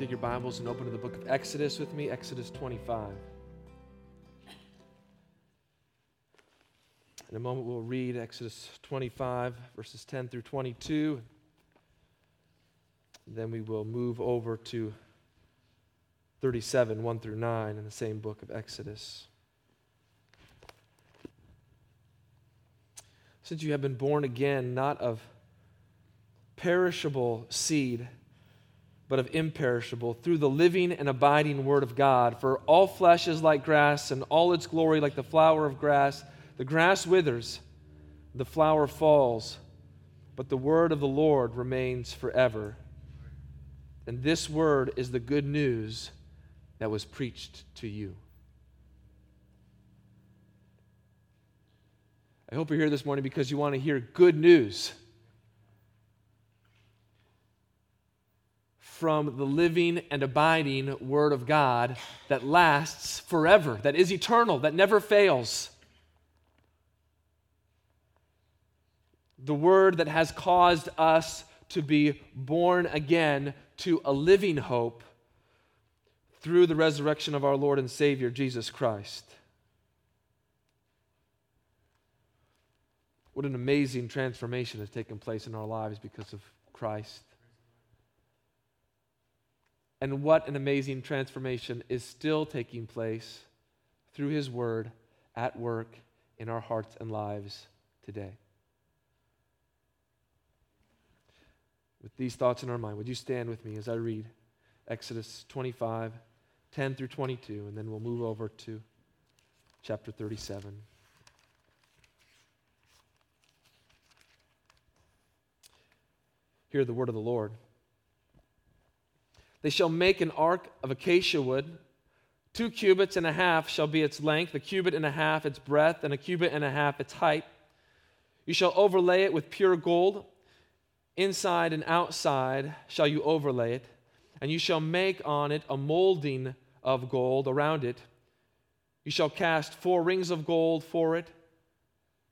Take your Bibles and open to the book of Exodus with me, Exodus 25. In a moment, we'll read Exodus 25, verses 10 through 22. Then we will move over to 37, 1 through 9, in the same book of Exodus. Since you have been born again, not of perishable seed, but of imperishable, through the living and abiding Word of God. For all flesh is like grass, and all its glory like the flower of grass. The grass withers, the flower falls, but the Word of the Lord remains forever. And this Word is the good news that was preached to you. I hope you're here this morning because you want to hear good news. From the living and abiding Word of God that lasts forever, that is eternal, that never fails. The Word that has caused us to be born again to a living hope through the resurrection of our Lord and Savior, Jesus Christ. What an amazing transformation has taken place in our lives because of Christ. And what an amazing transformation is still taking place through His Word at work in our hearts and lives today. With these thoughts in our mind, would you stand with me as I read Exodus 25, 10 through 22, and then we'll move over to chapter 37. Hear the word of the Lord. They shall make an ark of acacia wood. Two cubits and a half shall be its length, a cubit and a half its breadth, and a cubit and a half its height. You shall overlay it with pure gold. Inside and outside shall you overlay it, and you shall make on it a molding of gold around it. You shall cast four rings of gold for it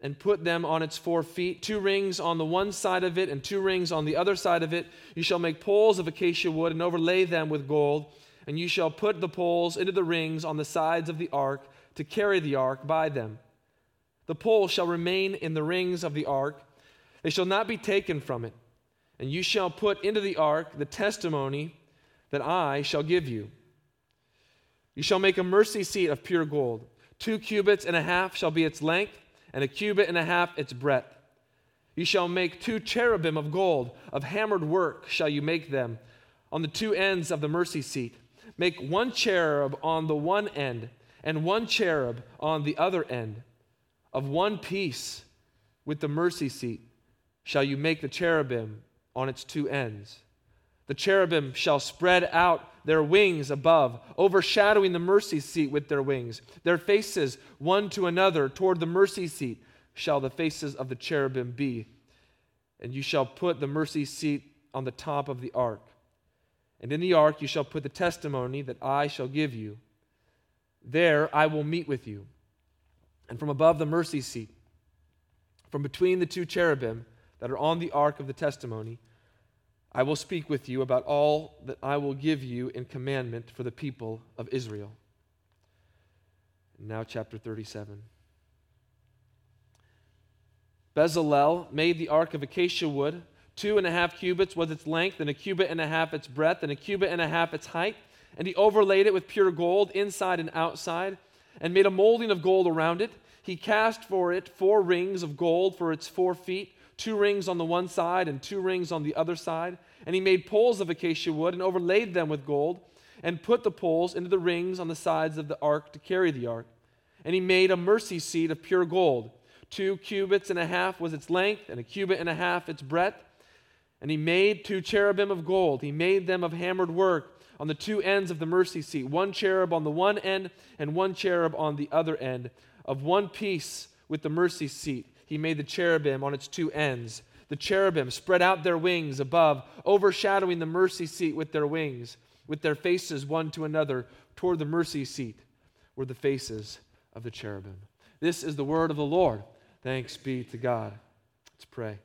and put them on its four feet, two rings on the one side of it and two rings on the other side of it. You shall make poles of acacia wood and overlay them with gold, and you shall put the poles into the rings on the sides of the ark to carry the ark by them. The poles shall remain in the rings of the ark, they shall not be taken from it. And you shall put into the ark the testimony that I shall give you. You shall make a mercy seat of pure gold. Two cubits and a half shall be its length and a cubit and a half its breadth. You shall make two cherubim of gold, of hammered work shall you make them, on the two ends of the mercy seat. Make one cherub on the one end, and one cherub on the other end. Of one piece with the mercy seat shall you make the cherubim on its two ends. The cherubim shall spread out their wings above, overshadowing the mercy seat with their wings. Their faces one to another toward the mercy seat shall the faces of the cherubim be. And you shall put the mercy seat on the top of the ark. And in the ark you shall put the testimony that I shall give you. There I will meet with you. And from above the mercy seat, from between the two cherubim that are on the ark of the testimony, I will speak with you about all that I will give you in commandment for the people of Israel. now, chapter 37. Bezalel made the ark of acacia wood. Two and a half cubits was its length, and a cubit and a half its breadth, and a cubit and a half its height. And he overlaid it with pure gold inside and outside. and made a molding of gold around it. He cast for it four rings of gold for its four feet, two rings on the one side and two rings on the other side. And he made poles of acacia wood and overlaid them with gold, and put the poles into the rings on the sides of the ark to carry the ark. And he made a mercy seat of pure gold. Two cubits and a half was its length, and a cubit and a half its breadth. And he made two cherubim of gold. He made them of hammered work on the two ends of the mercy seat, one cherub on the one end and one cherub on the other end. Of one piece with the mercy seat, he made the cherubim on its two ends. The cherubim spread out their wings above, overshadowing the mercy seat with their wings, with their faces one to another toward the mercy seat were the faces of the cherubim. This is the word of the Lord. Thanks be to God. Let's pray.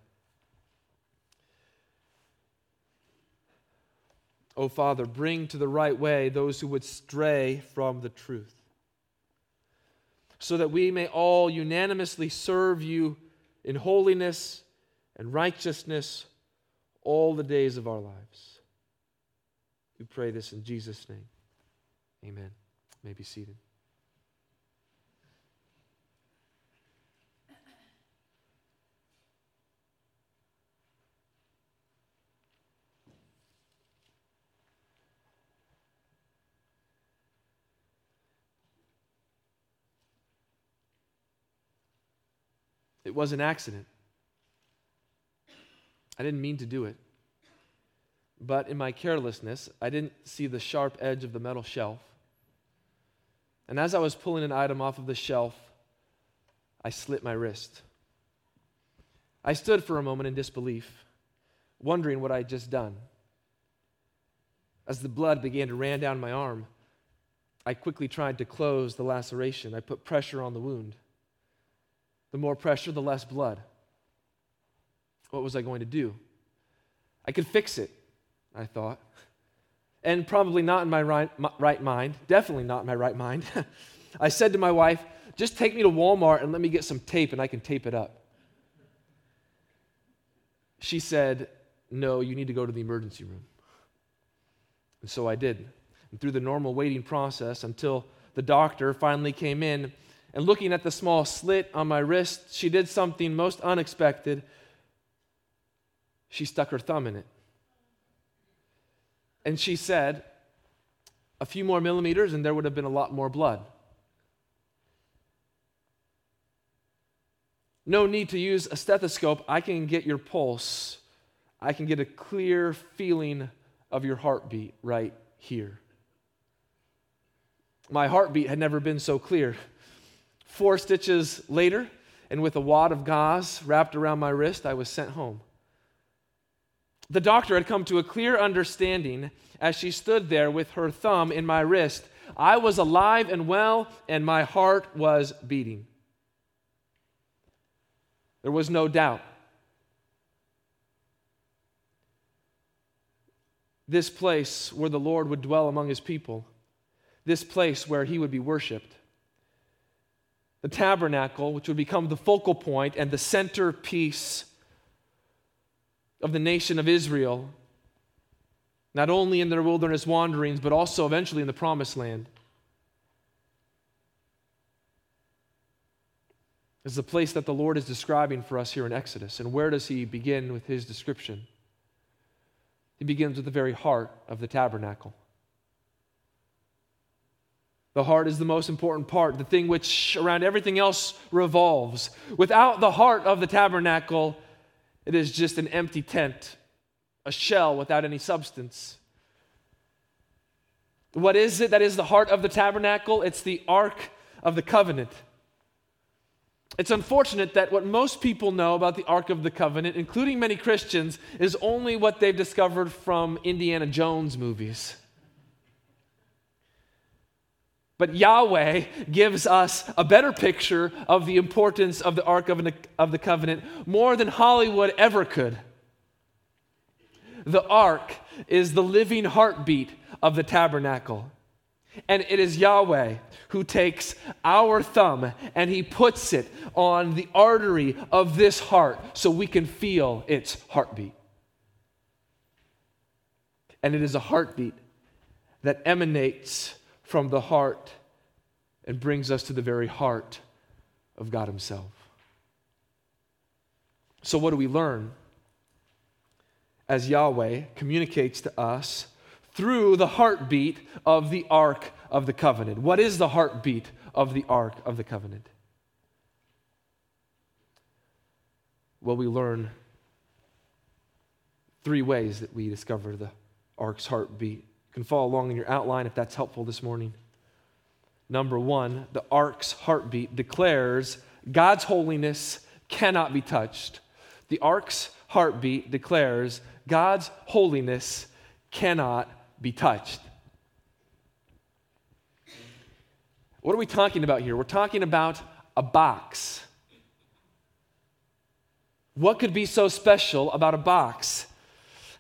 O oh, Father, bring to the right way those who would stray from the truth, so that we may all unanimously serve you in holiness and righteousness all the days of our lives. We pray this in Jesus' name. Amen. You may be seated. It was an accident. I didn't mean to do it. But in my carelessness, I didn't see the sharp edge of the metal shelf. And as I was pulling an item off of the shelf, I slit my wrist. I stood for a moment in disbelief, wondering what I had just done. As the blood began to ran down my arm, I quickly tried to close the laceration. I put pressure on the wound. The more pressure, the less blood. What was I going to do? I could fix it, I thought. And probably not in my right, my right mind, definitely not in my right mind. I said to my wife, just take me to Walmart and let me get some tape and I can tape it up. She said, No, you need to go to the emergency room. And so I did. And through the normal waiting process until the doctor finally came in and looking at the small slit on my wrist, she did something most unexpected. She stuck her thumb in it. And she said, a few more millimeters, and there would have been a lot more blood. No need to use a stethoscope. I can get your pulse. I can get a clear feeling of your heartbeat right here. My heartbeat had never been so clear. Four stitches later, and with a wad of gauze wrapped around my wrist, I was sent home. The doctor had come to a clear understanding as she stood there with her thumb in my wrist. I was alive and well, and my heart was beating. There was no doubt. This place where the Lord would dwell among his people, this place where he would be worshiped the tabernacle, which would become the focal point and the centerpiece of the nation of Israel, not only in their wilderness wanderings, but also eventually in the promised land. Is the place that the Lord is describing for us here in Exodus. And where does he begin with his description? He begins with the very heart of the tabernacle. The heart is the most important part, the thing which around everything else revolves. Without the heart of the tabernacle, it is just an empty tent, a shell without any substance. What is it that is the heart of the tabernacle? It's the Ark of the Covenant. It's unfortunate that what most people know about the Ark of the Covenant, including many Christians, is only what they've discovered from Indiana Jones movies. But Yahweh gives us a better picture of the importance of the Ark of, the Covenant more than Hollywood ever could. The Ark is the living heartbeat of the tabernacle. And it is Yahweh who takes our thumb and he puts it on the artery of this heart so we can feel its heartbeat. And it is a heartbeat that emanates from the heart and brings us to the very heart of God Himself. So, what do we learn as Yahweh communicates to us through the heartbeat of the Ark of the Covenant? What is the heartbeat of the Ark of the Covenant? Well, we learn three ways that we discover the Ark's heartbeat. Can follow along in your outline if that's helpful this morning. Number one, the Ark's heartbeat declares God's holiness cannot be touched. The Ark's heartbeat declares God's holiness cannot be touched. What are we talking about here? We're talking about a box. What could be so special about a box?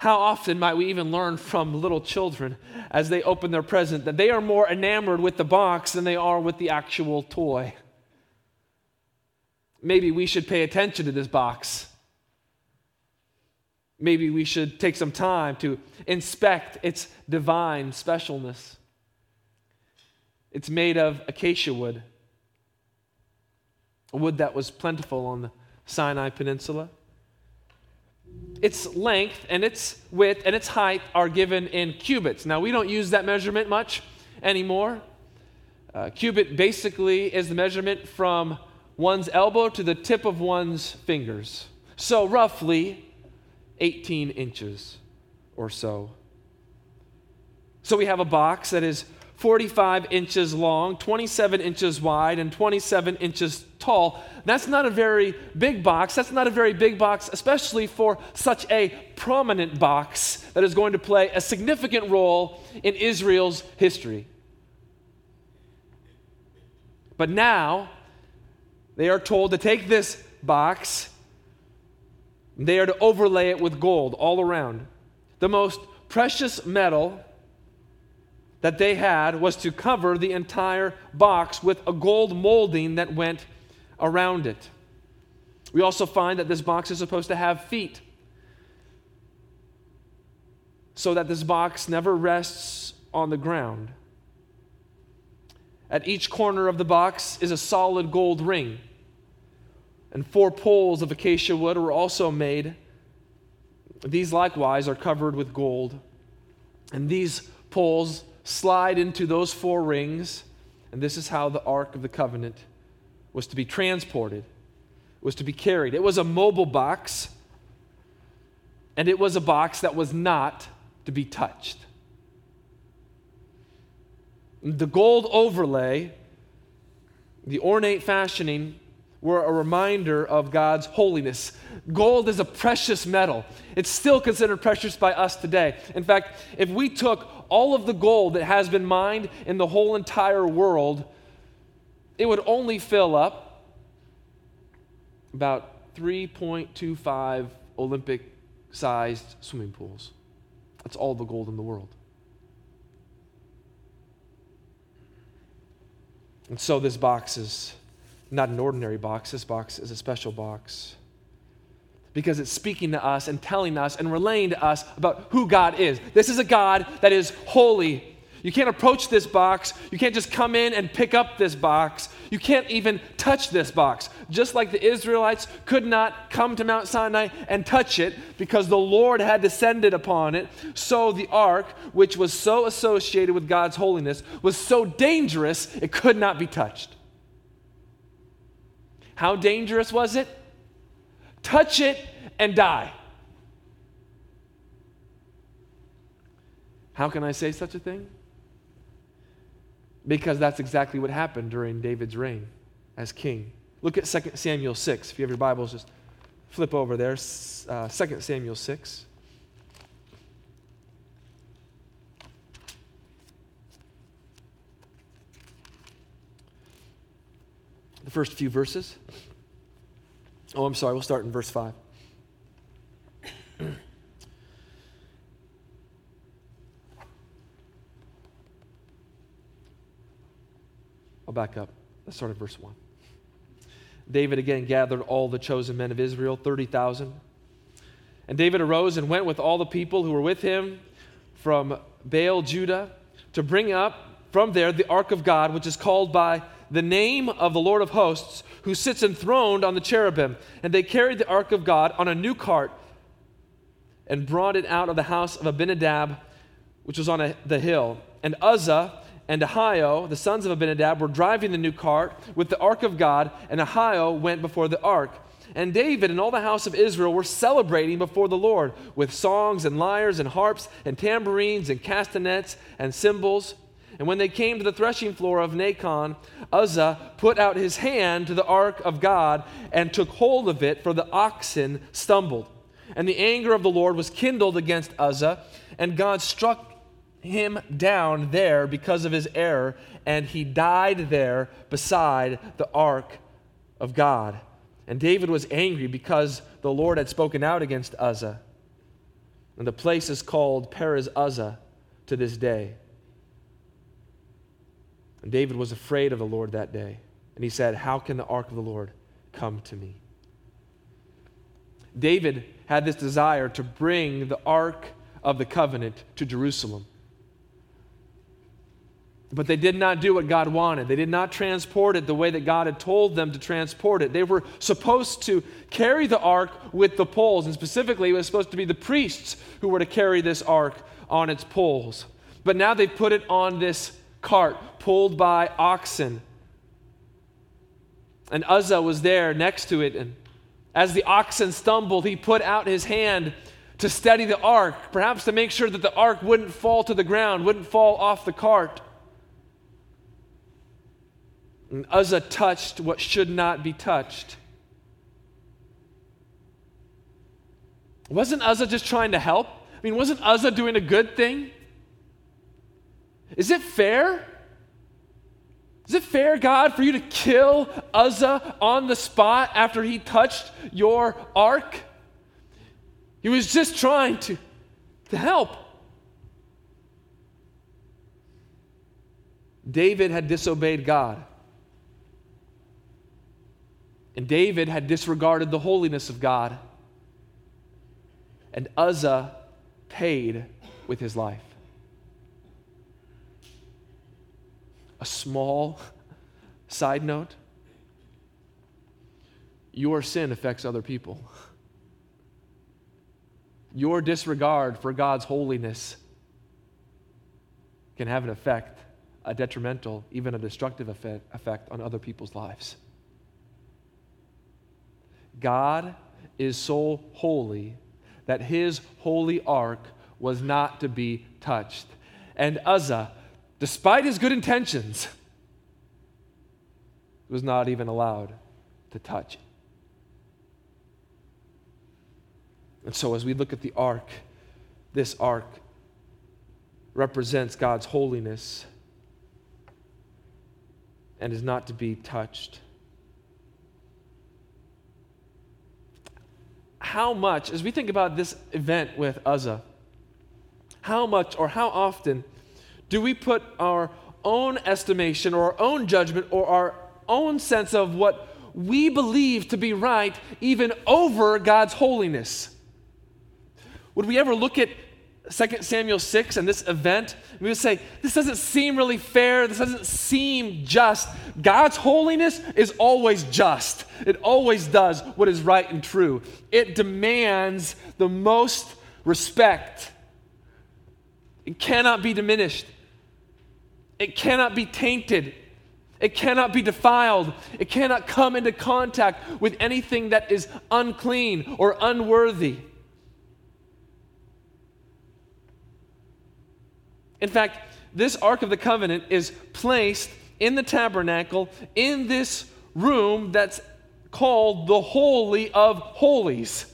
How often might we even learn from little children as they open their present that they are more enamored with the box than they are with the actual toy? Maybe we should pay attention to this box. Maybe we should take some time to inspect its divine specialness. It's made of acacia wood, a wood that was plentiful on the Sinai Peninsula. Its length and its width and its height are given in cubits. Now, we don't use that measurement much anymore. Uh, cubit basically is the measurement from one's elbow to the tip of one's fingers. So, roughly 18 inches or so. So, we have a box that is 45 inches long, 27 inches wide, and 27 inches tall. That's not a very big box. That's not a very big box, especially for such a prominent box that is going to play a significant role in Israel's history. But now, they are told to take this box, they are to overlay it with gold all around. The most precious metal that they had was to cover the entire box with a gold molding that went around it. We also find that this box is supposed to have feet so that this box never rests on the ground. At each corner of the box is a solid gold ring, and four poles of acacia wood were also made. These likewise are covered with gold, and these poles slide into those four rings, and this is how the Ark of the Covenant was to be transported, was to be carried. It was a mobile box, and it was a box that was not to be touched. The gold overlay, the ornate fashioning, were a reminder of God's holiness. Gold is a precious metal. It's still considered precious by us today. In fact, if we took all of the gold that has been mined in the whole entire world, it would only fill up about 3.25 Olympic sized swimming pools. That's all the gold in the world. And so this box is not an ordinary box. This box is a special box because it's speaking to us and telling us and relaying to us about who God is. This is a God that is holy. You can't approach this box. You can't just come in and pick up this box. You can't even touch this box. Just like the Israelites could not come to Mount Sinai and touch it because the Lord had descended upon it, so the ark, which was so associated with God's holiness, was so dangerous it could not be touched. How dangerous was it? Touch it, and die. How can I say such a thing? Because that's exactly what happened during David's reign as king. Look at 2 Samuel 6. If you have your Bibles, just flip over there. Uh, 2 Samuel 6. The first few verses. Oh, I'm sorry, we'll start in verse 5. I'll back up. Let's start at verse 1. David again gathered all the chosen men of Israel, 30,000. And David arose and went with all the people who were with him from Baal Judah to bring up from there the ark of God, which is called by the name of the Lord of hosts, who sits enthroned on the cherubim. And they carried the ark of God on a new cart and brought it out of the house of Abinadab, which was on a, the hill. And Uzzah and Ahio, the sons of Abinadab, were driving the new cart with the ark of God, and Ahio went before the ark. And David and all the house of Israel were celebrating before the Lord with songs and lyres and harps and tambourines and castanets and cymbals. And when they came to the threshing floor of Nacon, Uzzah put out his hand to the ark of God and took hold of it, for the oxen stumbled. And the anger of the Lord was kindled against Uzzah, and God struck him down there because of his error, and he died there beside the ark of God. And David was angry because the Lord had spoken out against Uzzah. And the place is called Perez Uzzah to this day. And David was afraid of the Lord that day. And he said, How can the ark of the Lord come to me? David had this desire to bring the ark of the covenant to Jerusalem. But they did not do what God wanted. They did not transport it the way that God had told them to transport it. They were supposed to carry the ark with the poles, and specifically, it was supposed to be the priests who were to carry this ark on its poles. But now they put it on this cart pulled by oxen. And Uzzah was there next to it. And as the oxen stumbled, he put out his hand to steady the ark, perhaps to make sure that the ark wouldn't fall to the ground, wouldn't fall off the cart. And Uzzah touched what should not be touched. Wasn't Uzzah just trying to help? I mean, wasn't Uzzah doing a good thing? Is it fair? Is it fair, God, for you to kill Uzzah on the spot after he touched your ark? He was just trying to, to help. David had disobeyed God. And David had disregarded the holiness of God. And Uzzah paid with his life. A small side note your sin affects other people. Your disregard for God's holiness can have an effect, a detrimental, even a destructive effect, on other people's lives. God is so holy that his holy ark was not to be touched. And Uzzah, despite his good intentions, was not even allowed to touch it. And so, as we look at the ark, this ark represents God's holiness and is not to be touched. how much, as we think about this event with Uzzah, how much or how often do we put our own estimation or our own judgment or our own sense of what we believe to be right even over God's holiness? Would we ever look at 2 Samuel 6 and this event, we would say, this doesn't seem really fair. This doesn't seem just. God's holiness is always just, it always does what is right and true. It demands the most respect. It cannot be diminished, it cannot be tainted. It cannot be defiled. It cannot come into contact with anything that is unclean or unworthy. In fact, this Ark of the Covenant is placed in the tabernacle in this room that's called the Holy of Holies.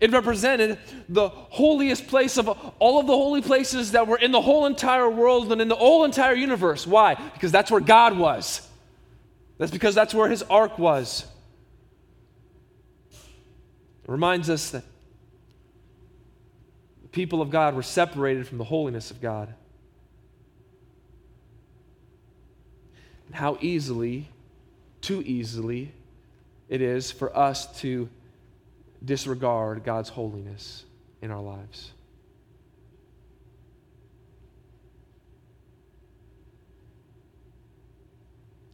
It represented the holiest place of all of the holy places that were in the whole entire world and in the whole entire universe. Why? Because that's where God was. That's because that's where his ark was. It reminds us that the people of God were separated from the holiness of God. And how easily, too easily, it is for us to disregard God's holiness in our lives.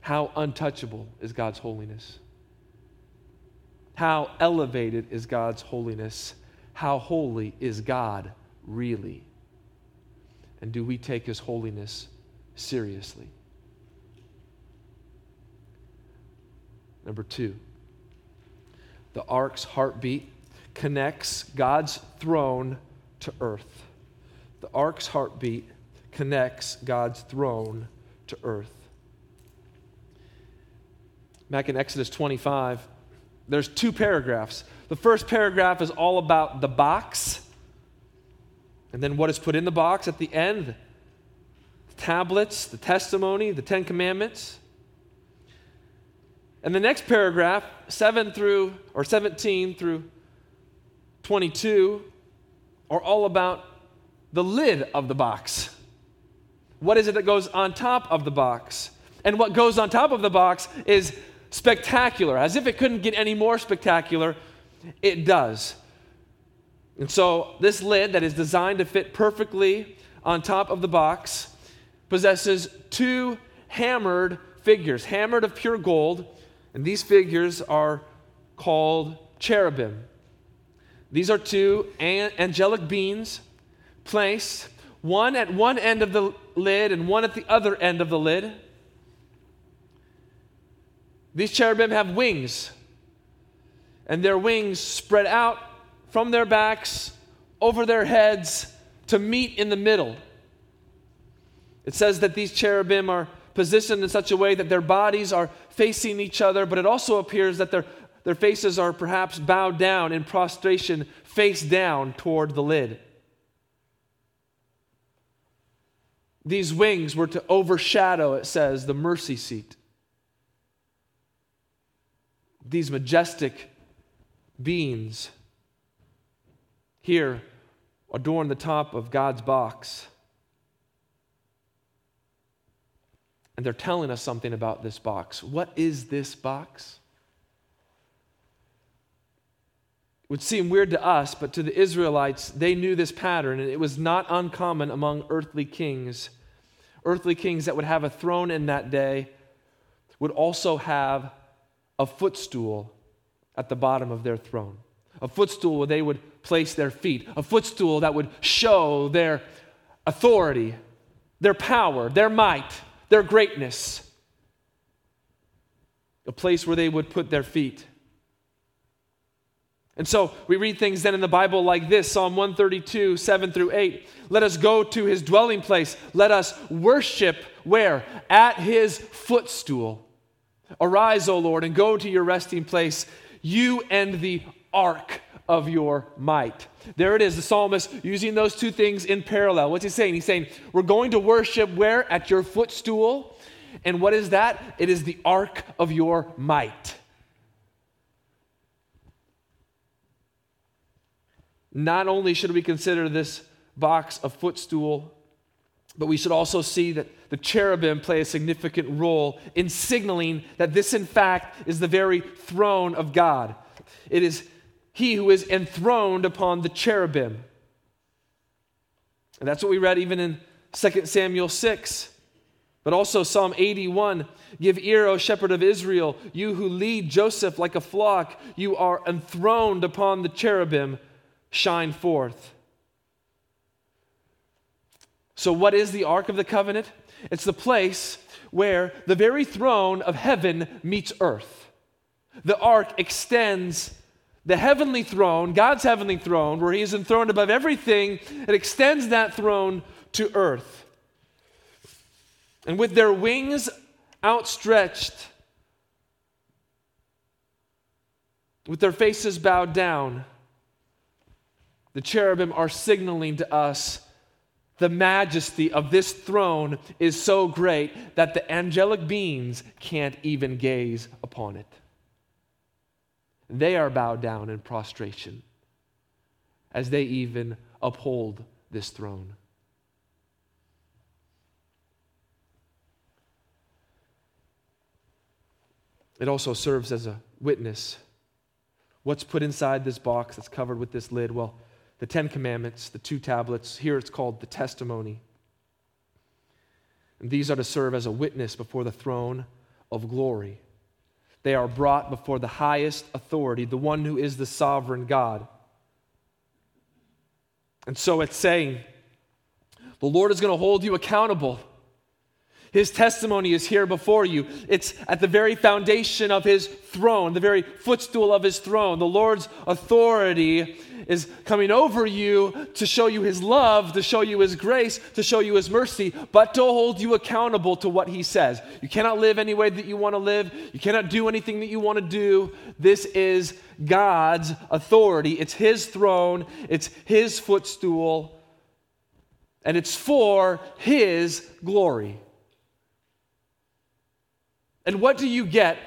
How untouchable is God's holiness? How elevated is God's holiness? How holy is God really? And do we take his holiness seriously? Number two the ark's heartbeat connects God's throne to earth. The ark's heartbeat connects God's throne to earth. Back in Exodus 25, there's two paragraphs. The first paragraph is all about the box, and then what is put in the box at the end the tablets, the testimony, the Ten Commandments. And the next paragraph, 7 through or 17 through 22, are all about the lid of the box. What is it that goes on top of the box? And what goes on top of the box is spectacular. As if it couldn't get any more spectacular, it does. And so, this lid that is designed to fit perfectly on top of the box possesses two hammered figures, hammered of pure gold, and these figures are called cherubim. These are two angelic beings placed, one at one end of the lid and one at the other end of the lid. These cherubim have wings, and their wings spread out from their backs over their heads to meet in the middle. It says that these cherubim are positioned in such a way that their bodies are facing each other, but it also appears that their, their faces are perhaps bowed down in prostration, face down toward the lid. These wings were to overshadow, it says, the mercy seat these majestic beings here adorn the top of God's box. And they're telling us something about this box. What is this box? It would seem weird to us, but to the Israelites, they knew this pattern, and it was not uncommon among earthly kings. Earthly kings that would have a throne in that day would also have a footstool at the bottom of their throne. A footstool where they would place their feet. A footstool that would show their authority, their power, their might, their greatness. A place where they would put their feet. And so we read things then in the Bible like this Psalm 132, 7 through 8. Let us go to his dwelling place. Let us worship where? At his footstool. Arise, O Lord, and go to your resting place, you and the ark of your might. There it is, the psalmist using those two things in parallel. What's he saying? He's saying, We're going to worship where? At your footstool. And what is that? It is the ark of your might. Not only should we consider this box a footstool, but we should also see that the cherubim play a significant role in signaling that this, in fact, is the very throne of God. It is He who is enthroned upon the cherubim. And that's what we read even in 2 Samuel 6. But also Psalm 81 Give ear, O shepherd of Israel, you who lead Joseph like a flock, you are enthroned upon the cherubim, shine forth. So, what is the Ark of the Covenant? It's the place where the very throne of heaven meets earth. The ark extends the heavenly throne, God's heavenly throne, where he is enthroned above everything, it extends that throne to earth. And with their wings outstretched, with their faces bowed down, the cherubim are signaling to us the majesty of this throne is so great that the angelic beings can't even gaze upon it. They are bowed down in prostration as they even uphold this throne. It also serves as a witness. What's put inside this box that's covered with this lid? Well, the Ten Commandments, the two tablets. Here it's called the testimony. And these are to serve as a witness before the throne of glory. They are brought before the highest authority, the one who is the sovereign God. And so it's saying, the Lord is going to hold you accountable. His testimony is here before you. It's at the very foundation of his throne, the very footstool of his throne. The Lord's authority is coming over you to show you his love, to show you his grace, to show you his mercy, but to hold you accountable to what he says. You cannot live any way that you want to live, you cannot do anything that you want to do. This is God's authority, it's his throne, it's his footstool, and it's for his glory. And what do you get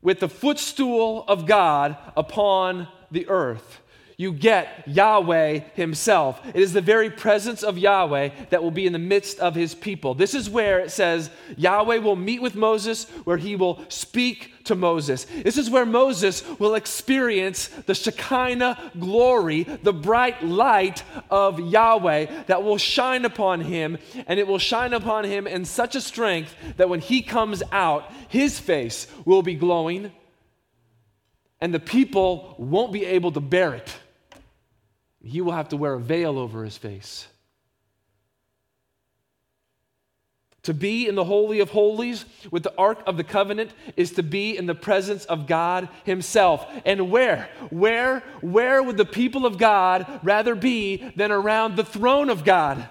with the footstool of God upon the earth? You get Yahweh Himself. It is the very presence of Yahweh that will be in the midst of His people. This is where it says Yahweh will meet with Moses, where He will speak to Moses. This is where Moses will experience the Shekinah glory, the bright light of Yahweh that will shine upon him, and it will shine upon him in such a strength that when he comes out, his face will be glowing, and the people won't be able to bear it. He will have to wear a veil over his face. To be in the Holy of Holies with the Ark of the Covenant is to be in the presence of God Himself. And where? Where? Where would the people of God rather be than around the throne of God?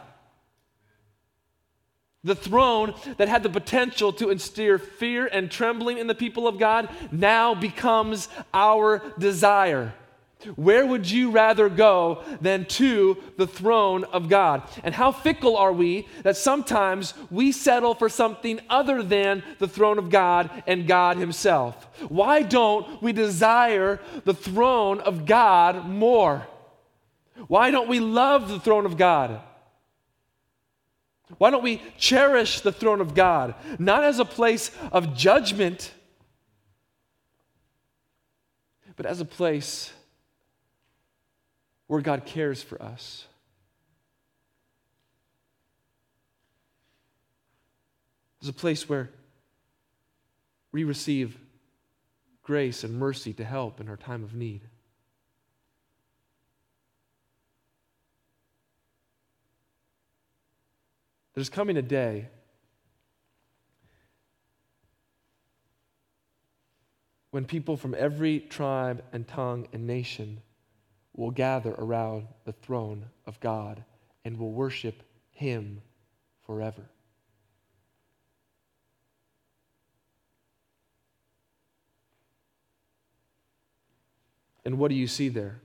The throne that had the potential to instill fear and trembling in the people of God now becomes our desire. Where would you rather go than to the throne of God? And how fickle are we that sometimes we settle for something other than the throne of God and God Himself? Why don't we desire the throne of God more? Why don't we love the throne of God? Why don't we cherish the throne of God? Not as a place of judgment, but as a place where God cares for us. There's a place where we receive grace and mercy to help in our time of need. There's coming a day when people from every tribe and tongue and nation will gather around the throne of God and will worship Him forever. And what do you see there?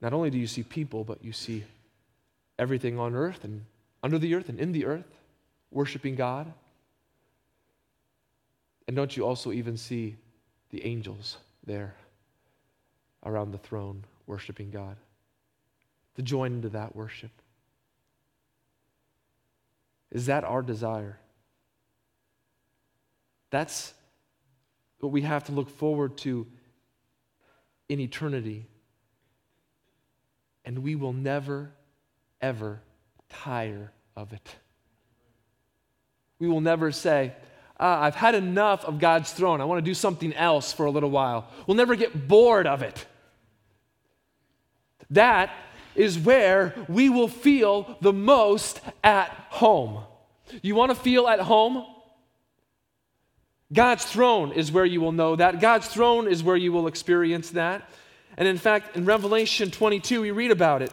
Not only do you see people, but you see everything on earth and under the earth and in the earth worshiping God. And don't you also even see the angels there? around the throne worshiping God, to join into that worship. Is that our desire? That's what we have to look forward to in eternity. And we will never, ever tire of it. We will never say, ah, I've had enough of God's throne. I want to do something else for a little while. We'll never get bored of it. That is where we will feel the most at home. You want to feel at home? God's throne is where you will know that. God's throne is where you will experience that. And in fact, in Revelation 22, we read about it.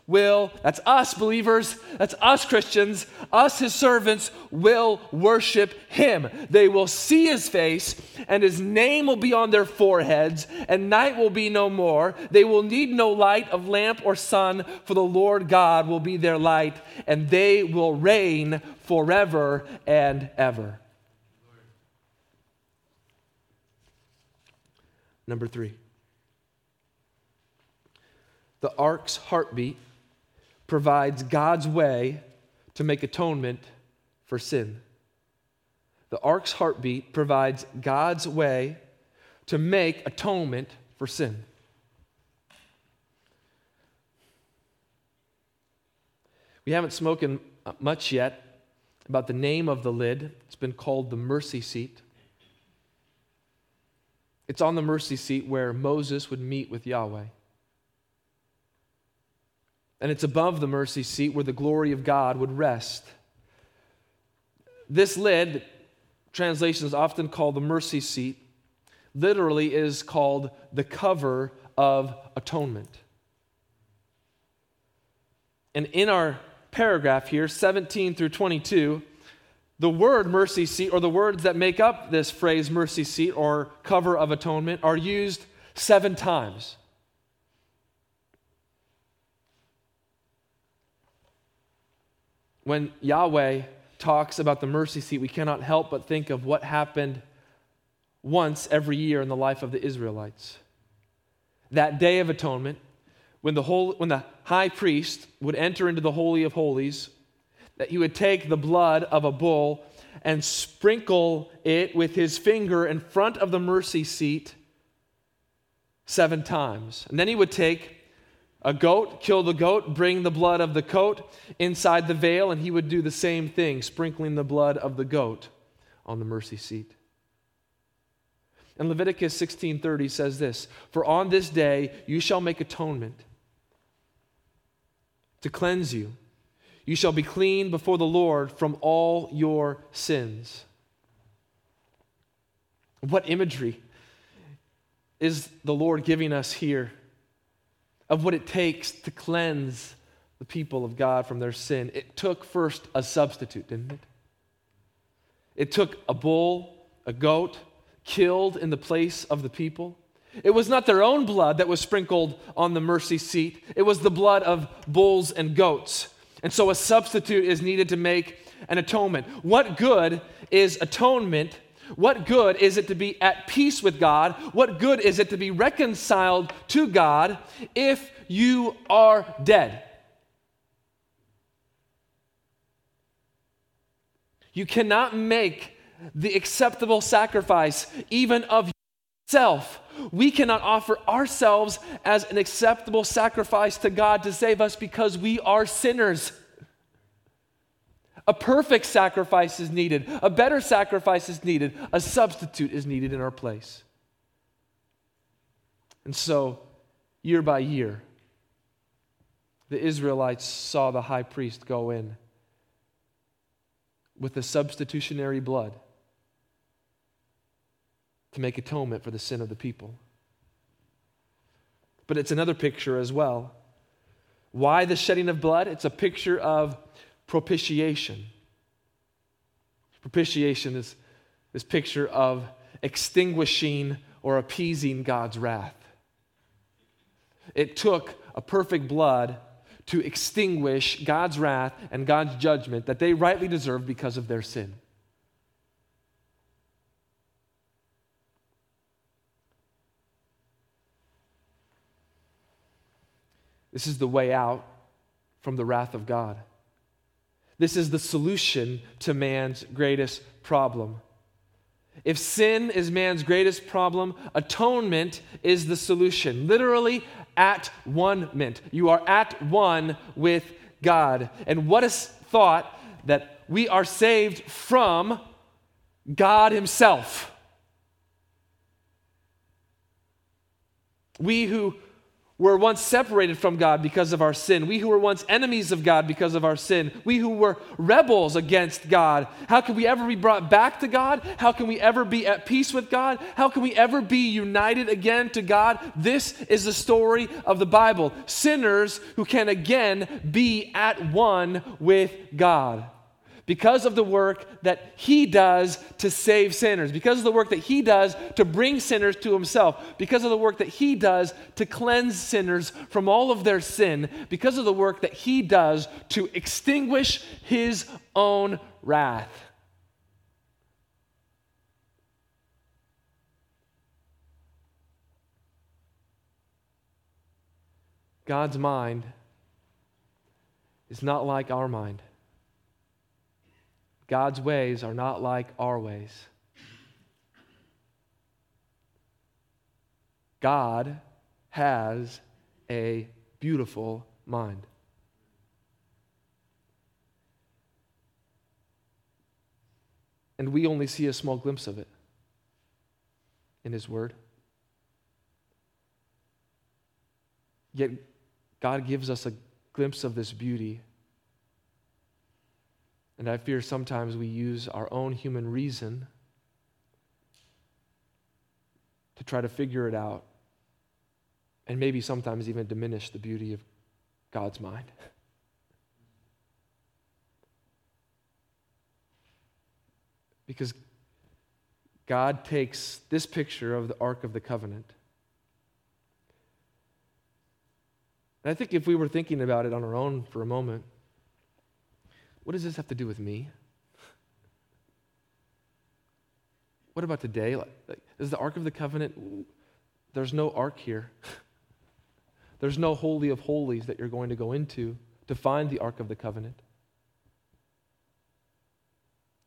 will, that's us believers, that's us Christians, us his servants will worship him. They will see his face, and his name will be on their foreheads, and night will be no more. They will need no light of lamp or sun, for the Lord God will be their light, and they will reign forever and ever. Number three. The ark's heartbeat provides God's way to make atonement for sin. The ark's heartbeat provides God's way to make atonement for sin. We haven't spoken much yet about the name of the lid. It's been called the mercy seat. It's on the mercy seat where Moses would meet with Yahweh and it's above the mercy seat where the glory of God would rest. This lid, translations often called the mercy seat, literally is called the cover of atonement. And in our paragraph here, 17 through 22, the word mercy seat, or the words that make up this phrase mercy seat or cover of atonement, are used seven times. When Yahweh talks about the mercy seat, we cannot help but think of what happened once every year in the life of the Israelites. That day of atonement, when the, whole, when the high priest would enter into the Holy of Holies, that he would take the blood of a bull and sprinkle it with his finger in front of the mercy seat seven times. And then he would take a goat, kill the goat, bring the blood of the goat inside the veil, and he would do the same thing, sprinkling the blood of the goat on the mercy seat. And Leviticus 16:30 says this, "For on this day you shall make atonement to cleanse you. You shall be clean before the Lord from all your sins." What imagery is the Lord giving us here? Of what it takes to cleanse the people of God from their sin. It took first a substitute, didn't it? It took a bull, a goat, killed in the place of the people. It was not their own blood that was sprinkled on the mercy seat, it was the blood of bulls and goats. And so a substitute is needed to make an atonement. What good is atonement what good is it to be at peace with God? What good is it to be reconciled to God if you are dead? You cannot make the acceptable sacrifice even of yourself. We cannot offer ourselves as an acceptable sacrifice to God to save us because we are sinners. A perfect sacrifice is needed. A better sacrifice is needed. A substitute is needed in our place. And so, year by year, the Israelites saw the high priest go in with the substitutionary blood to make atonement for the sin of the people. But it's another picture as well. Why the shedding of blood? It's a picture of propitiation. Propitiation is this picture of extinguishing or appeasing God's wrath. It took a perfect blood to extinguish God's wrath and God's judgment that they rightly deserved because of their sin. This is the way out from the wrath of God. This is the solution to man's greatest problem. If sin is man's greatest problem, atonement is the solution. Literally, at one mint. You are at one with God. And what is thought that we are saved from God Himself? We who were once separated from God because of our sin. We who were once enemies of God because of our sin. We who were rebels against God. How can we ever be brought back to God? How can we ever be at peace with God? How can we ever be united again to God? This is the story of the Bible. Sinners who can again be at one with God because of the work that he does to save sinners, because of the work that he does to bring sinners to himself, because of the work that he does to cleanse sinners from all of their sin, because of the work that he does to extinguish his own wrath. God's mind is not like our mind. God's ways are not like our ways. God has a beautiful mind. And we only see a small glimpse of it in His Word. Yet God gives us a glimpse of this beauty and I fear sometimes we use our own human reason to try to figure it out, and maybe sometimes even diminish the beauty of God's mind. because God takes this picture of the Ark of the Covenant. And I think if we were thinking about it on our own for a moment, what does this have to do with me? What about today? Like, like, is the Ark of the Covenant? There's no ark here. There's no Holy of Holies that you're going to go into to find the Ark of the Covenant.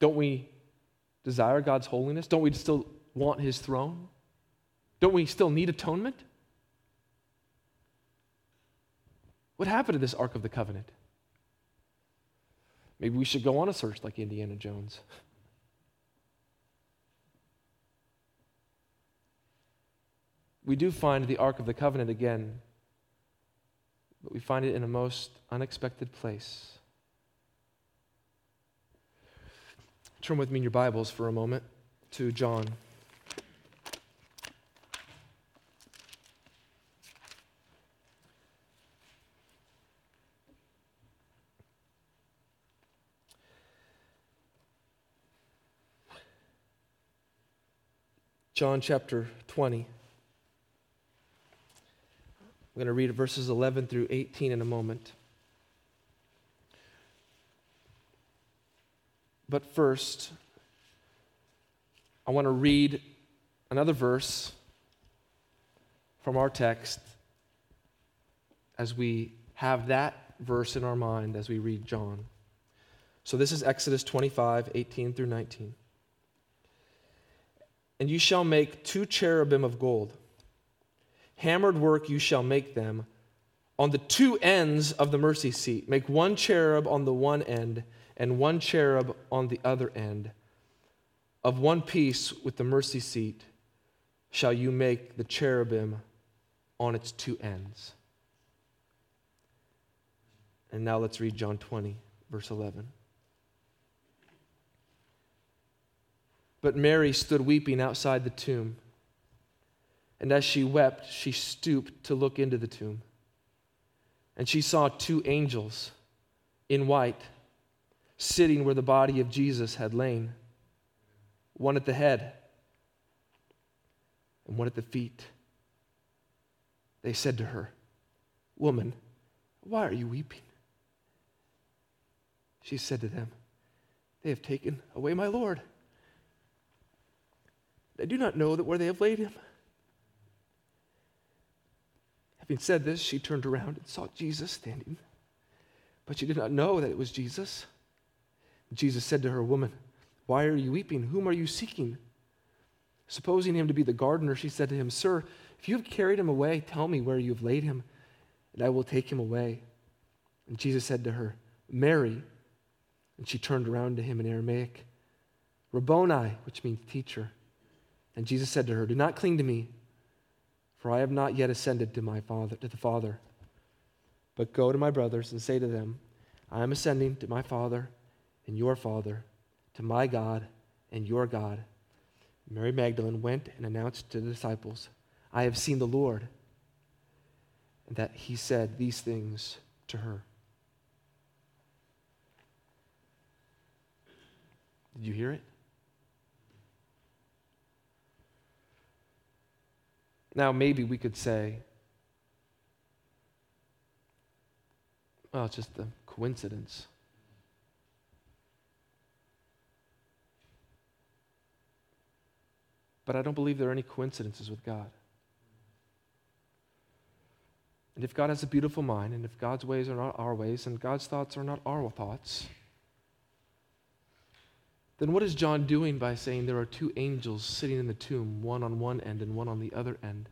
Don't we desire God's holiness? Don't we still want His throne? Don't we still need atonement? What happened to this Ark of the Covenant? Maybe we should go on a search like Indiana Jones. We do find the Ark of the Covenant again, but we find it in a most unexpected place. Turn with me in your Bibles for a moment to John. John chapter 20. I'm going to read verses 11 through 18 in a moment. But first, I want to read another verse from our text as we have that verse in our mind as we read John. So this is Exodus 25, 18 through 19. And you shall make two cherubim of gold. Hammered work you shall make them on the two ends of the mercy seat. Make one cherub on the one end and one cherub on the other end. Of one piece with the mercy seat shall you make the cherubim on its two ends. And now let's read John 20, verse 11. But Mary stood weeping outside the tomb. And as she wept, she stooped to look into the tomb. And she saw two angels in white sitting where the body of Jesus had lain one at the head and one at the feet. They said to her, Woman, why are you weeping? She said to them, They have taken away my Lord they do not know that where they have laid him. Having said this, she turned around and saw Jesus standing, but she did not know that it was Jesus. Jesus said to her, Woman, why are you weeping? Whom are you seeking? Supposing him to be the gardener, she said to him, Sir, if you have carried him away, tell me where you have laid him, and I will take him away. And Jesus said to her, Mary. And she turned around to him in Aramaic, Rabboni, which means teacher. And Jesus said to her, Do not cling to me, for I have not yet ascended to my Father, to the Father. But go to my brothers and say to them, I am ascending to my Father and your Father, to my God and your God. Mary Magdalene went and announced to the disciples, I have seen the Lord, and that he said these things to her. Did you hear it? Now, maybe we could say, well, it's just a coincidence. But I don't believe there are any coincidences with God. And if God has a beautiful mind, and if God's ways are not our ways, and God's thoughts are not our thoughts, then what is John doing by saying there are two angels sitting in the tomb, one on one end and one on the other end?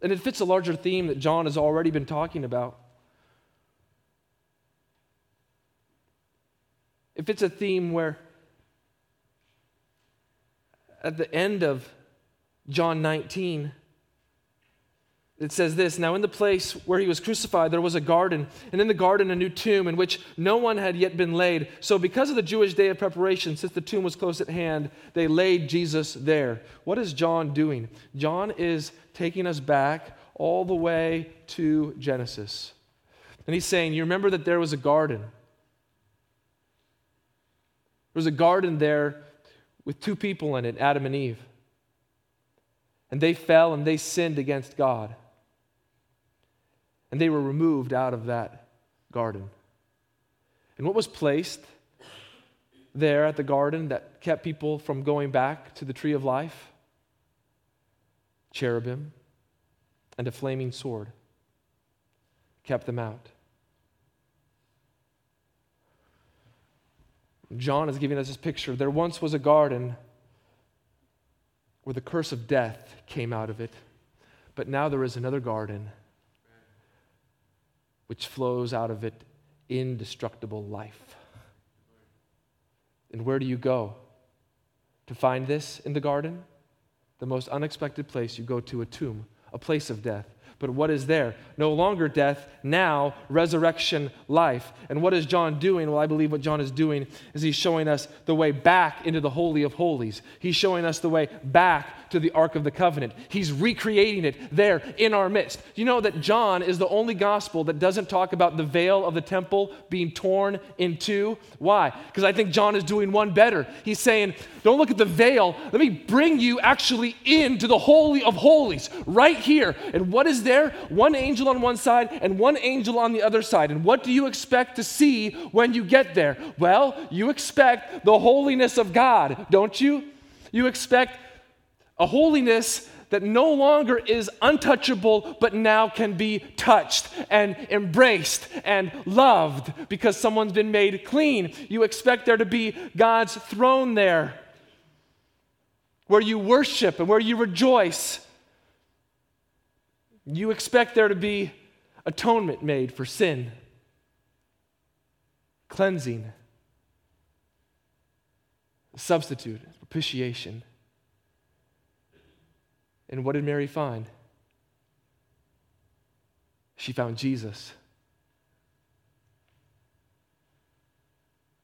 And it fits a larger theme that John has already been talking about. It fits a theme where at the end of John 19, it says this Now, in the place where he was crucified, there was a garden, and in the garden, a new tomb in which no one had yet been laid. So, because of the Jewish day of preparation, since the tomb was close at hand, they laid Jesus there. What is John doing? John is taking us back all the way to Genesis. And he's saying, You remember that there was a garden. There was a garden there with two people in it, Adam and Eve. And they fell and they sinned against God and they were removed out of that garden. And what was placed there at the garden that kept people from going back to the tree of life? Cherubim and a flaming sword kept them out. John is giving us this picture. There once was a garden where the curse of death came out of it, but now there is another garden which flows out of it indestructible life. And where do you go to find this in the garden? The most unexpected place, you go to a tomb, a place of death. But what is there? No longer death, now resurrection life. And what is John doing? Well, I believe what John is doing is he's showing us the way back into the Holy of Holies. He's showing us the way back to the Ark of the Covenant. He's recreating it there in our midst. You know that John is the only gospel that doesn't talk about the veil of the temple being torn in two. Why? Because I think John is doing one better. He's saying, don't look at the veil. Let me bring you actually into the Holy of Holies right here. And what is there? One angel on one side and one angel on the other side. And what do you expect to see when you get there? Well, you expect the holiness of God, don't you? You expect a holiness that no longer is untouchable, but now can be touched and embraced and loved because someone's been made clean. You expect there to be God's throne there where you worship and where you rejoice. You expect there to be atonement made for sin, cleansing, substitute, propitiation. And what did Mary find? She found Jesus.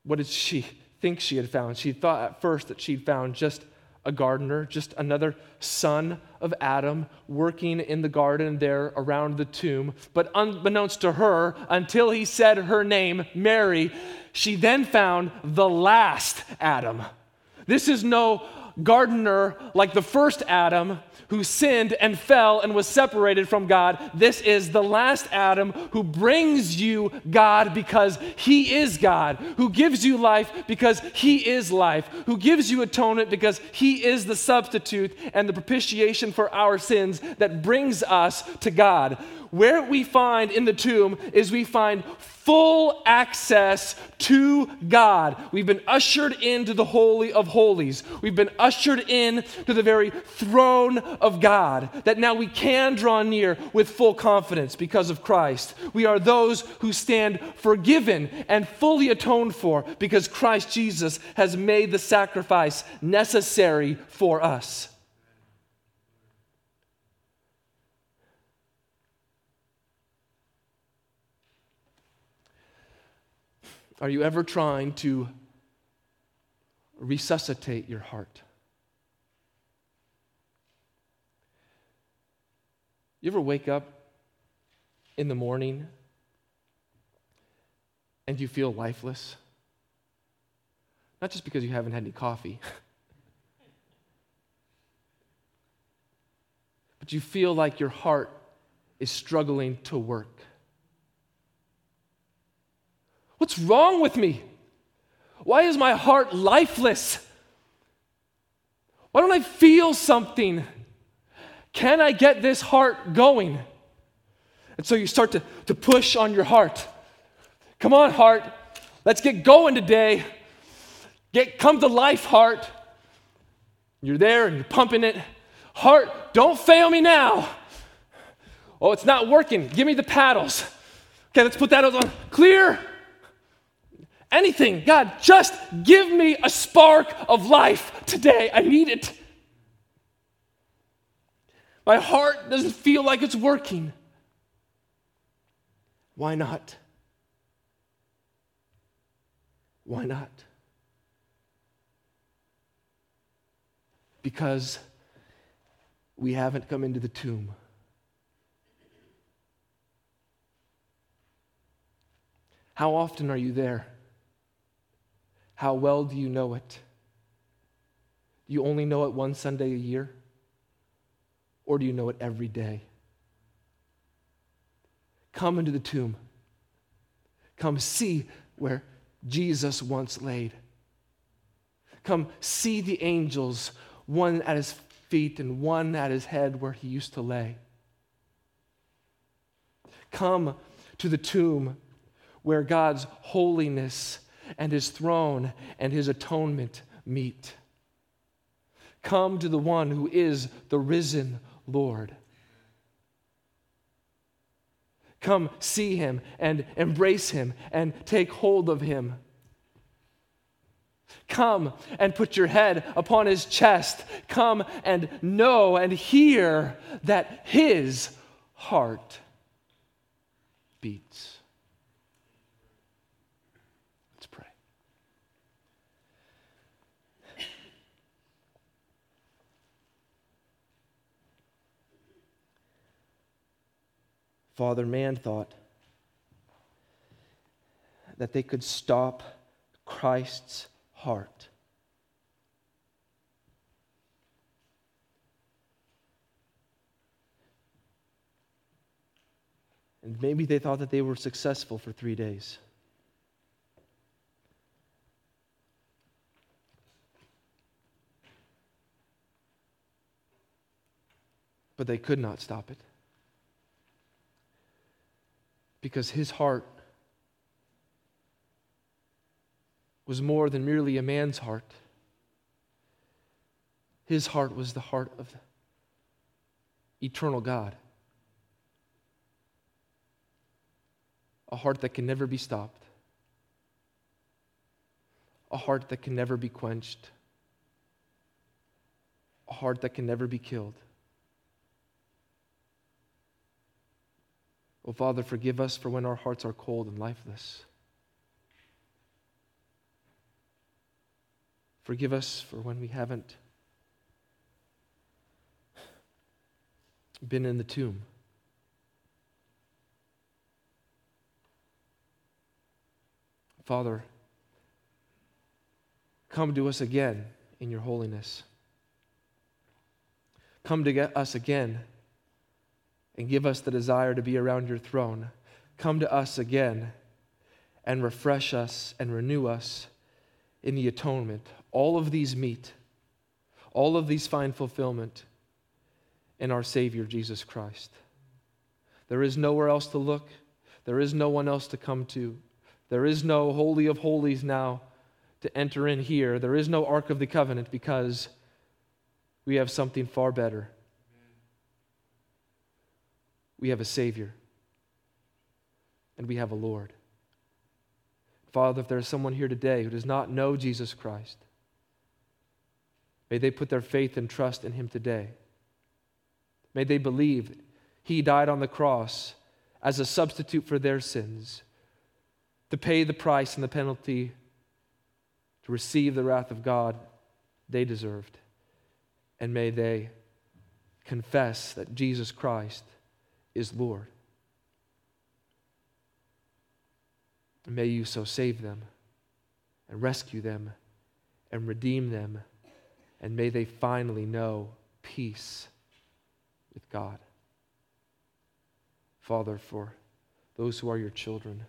What did she think she had found? She thought at first that she'd found just a gardener, just another son of Adam working in the garden there around the tomb. But unbeknownst to her, until he said her name, Mary, she then found the last Adam. This is no gardener like the first Adam who sinned and fell and was separated from God. This is the last Adam who brings you God because he is God, who gives you life because he is life, who gives you atonement because he is the substitute and the propitiation for our sins that brings us to God. Where we find in the tomb is we find full access to God. We've been ushered into the Holy of Holies. We've been ushered in to the very throne of God, that now we can draw near with full confidence because of Christ. We are those who stand forgiven and fully atoned for because Christ Jesus has made the sacrifice necessary for us. Are you ever trying to resuscitate your heart? You ever wake up in the morning and you feel lifeless? Not just because you haven't had any coffee, but you feel like your heart is struggling to work. What's wrong with me? Why is my heart lifeless? Why don't I feel something? Can I get this heart going? And so you start to, to push on your heart. Come on, heart. Let's get going today. Get come to life, heart. You're there and you're pumping it. Heart, don't fail me now. Oh, it's not working. Give me the paddles. Okay, let's put that on. Clear anything. God, just give me a spark of life today. I need it. My heart doesn't feel like it's working. Why not? Why not? Because we haven't come into the tomb. How often are you there? How well do you know it? Do you only know it one Sunday a year? Or do you know it every day? Come into the tomb. Come see where Jesus once laid. Come see the angels, one at his feet and one at his head where he used to lay. Come to the tomb where God's holiness and his throne and his atonement meet. Come to the one who is the risen Lord. Come see him and embrace him and take hold of him. Come and put your head upon his chest. Come and know and hear that his heart beats. Father, man thought that they could stop Christ's heart. And maybe they thought that they were successful for three days. But they could not stop it because his heart was more than merely a man's heart. His heart was the heart of eternal God. A heart that can never be stopped. A heart that can never be quenched. A heart that can never be killed. Oh, Father, forgive us for when our hearts are cold and lifeless. Forgive us for when we haven't been in the tomb. Father, come to us again in your holiness. Come to us again and give us the desire to be around your throne. Come to us again and refresh us and renew us in the atonement. All of these meet, all of these find fulfillment in our Savior, Jesus Christ. There is nowhere else to look, there is no one else to come to. There is no Holy of Holies now to enter in here. There is no Ark of the Covenant because We have something far better. We have a Savior, and we have a Lord. Father, if there is someone here today who does not know Jesus Christ, may they put their faith and trust in Him today. May they believe He died on the cross as a substitute for their sins, to pay the price and the penalty to receive the wrath of God they deserved. And may they confess that Jesus Christ is Lord. May you so save them and rescue them and redeem them. And may they finally know peace with God. Father, for those who are your children,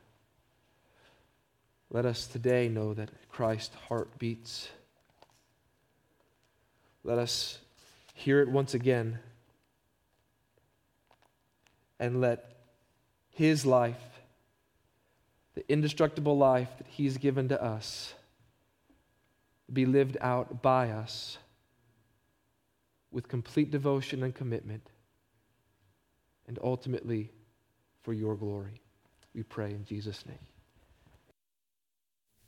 let us today know that Christ's heart beats. Let us hear it once again and let his life, the indestructible life that he's given to us, be lived out by us with complete devotion and commitment, and ultimately for your glory. We pray in Jesus' name.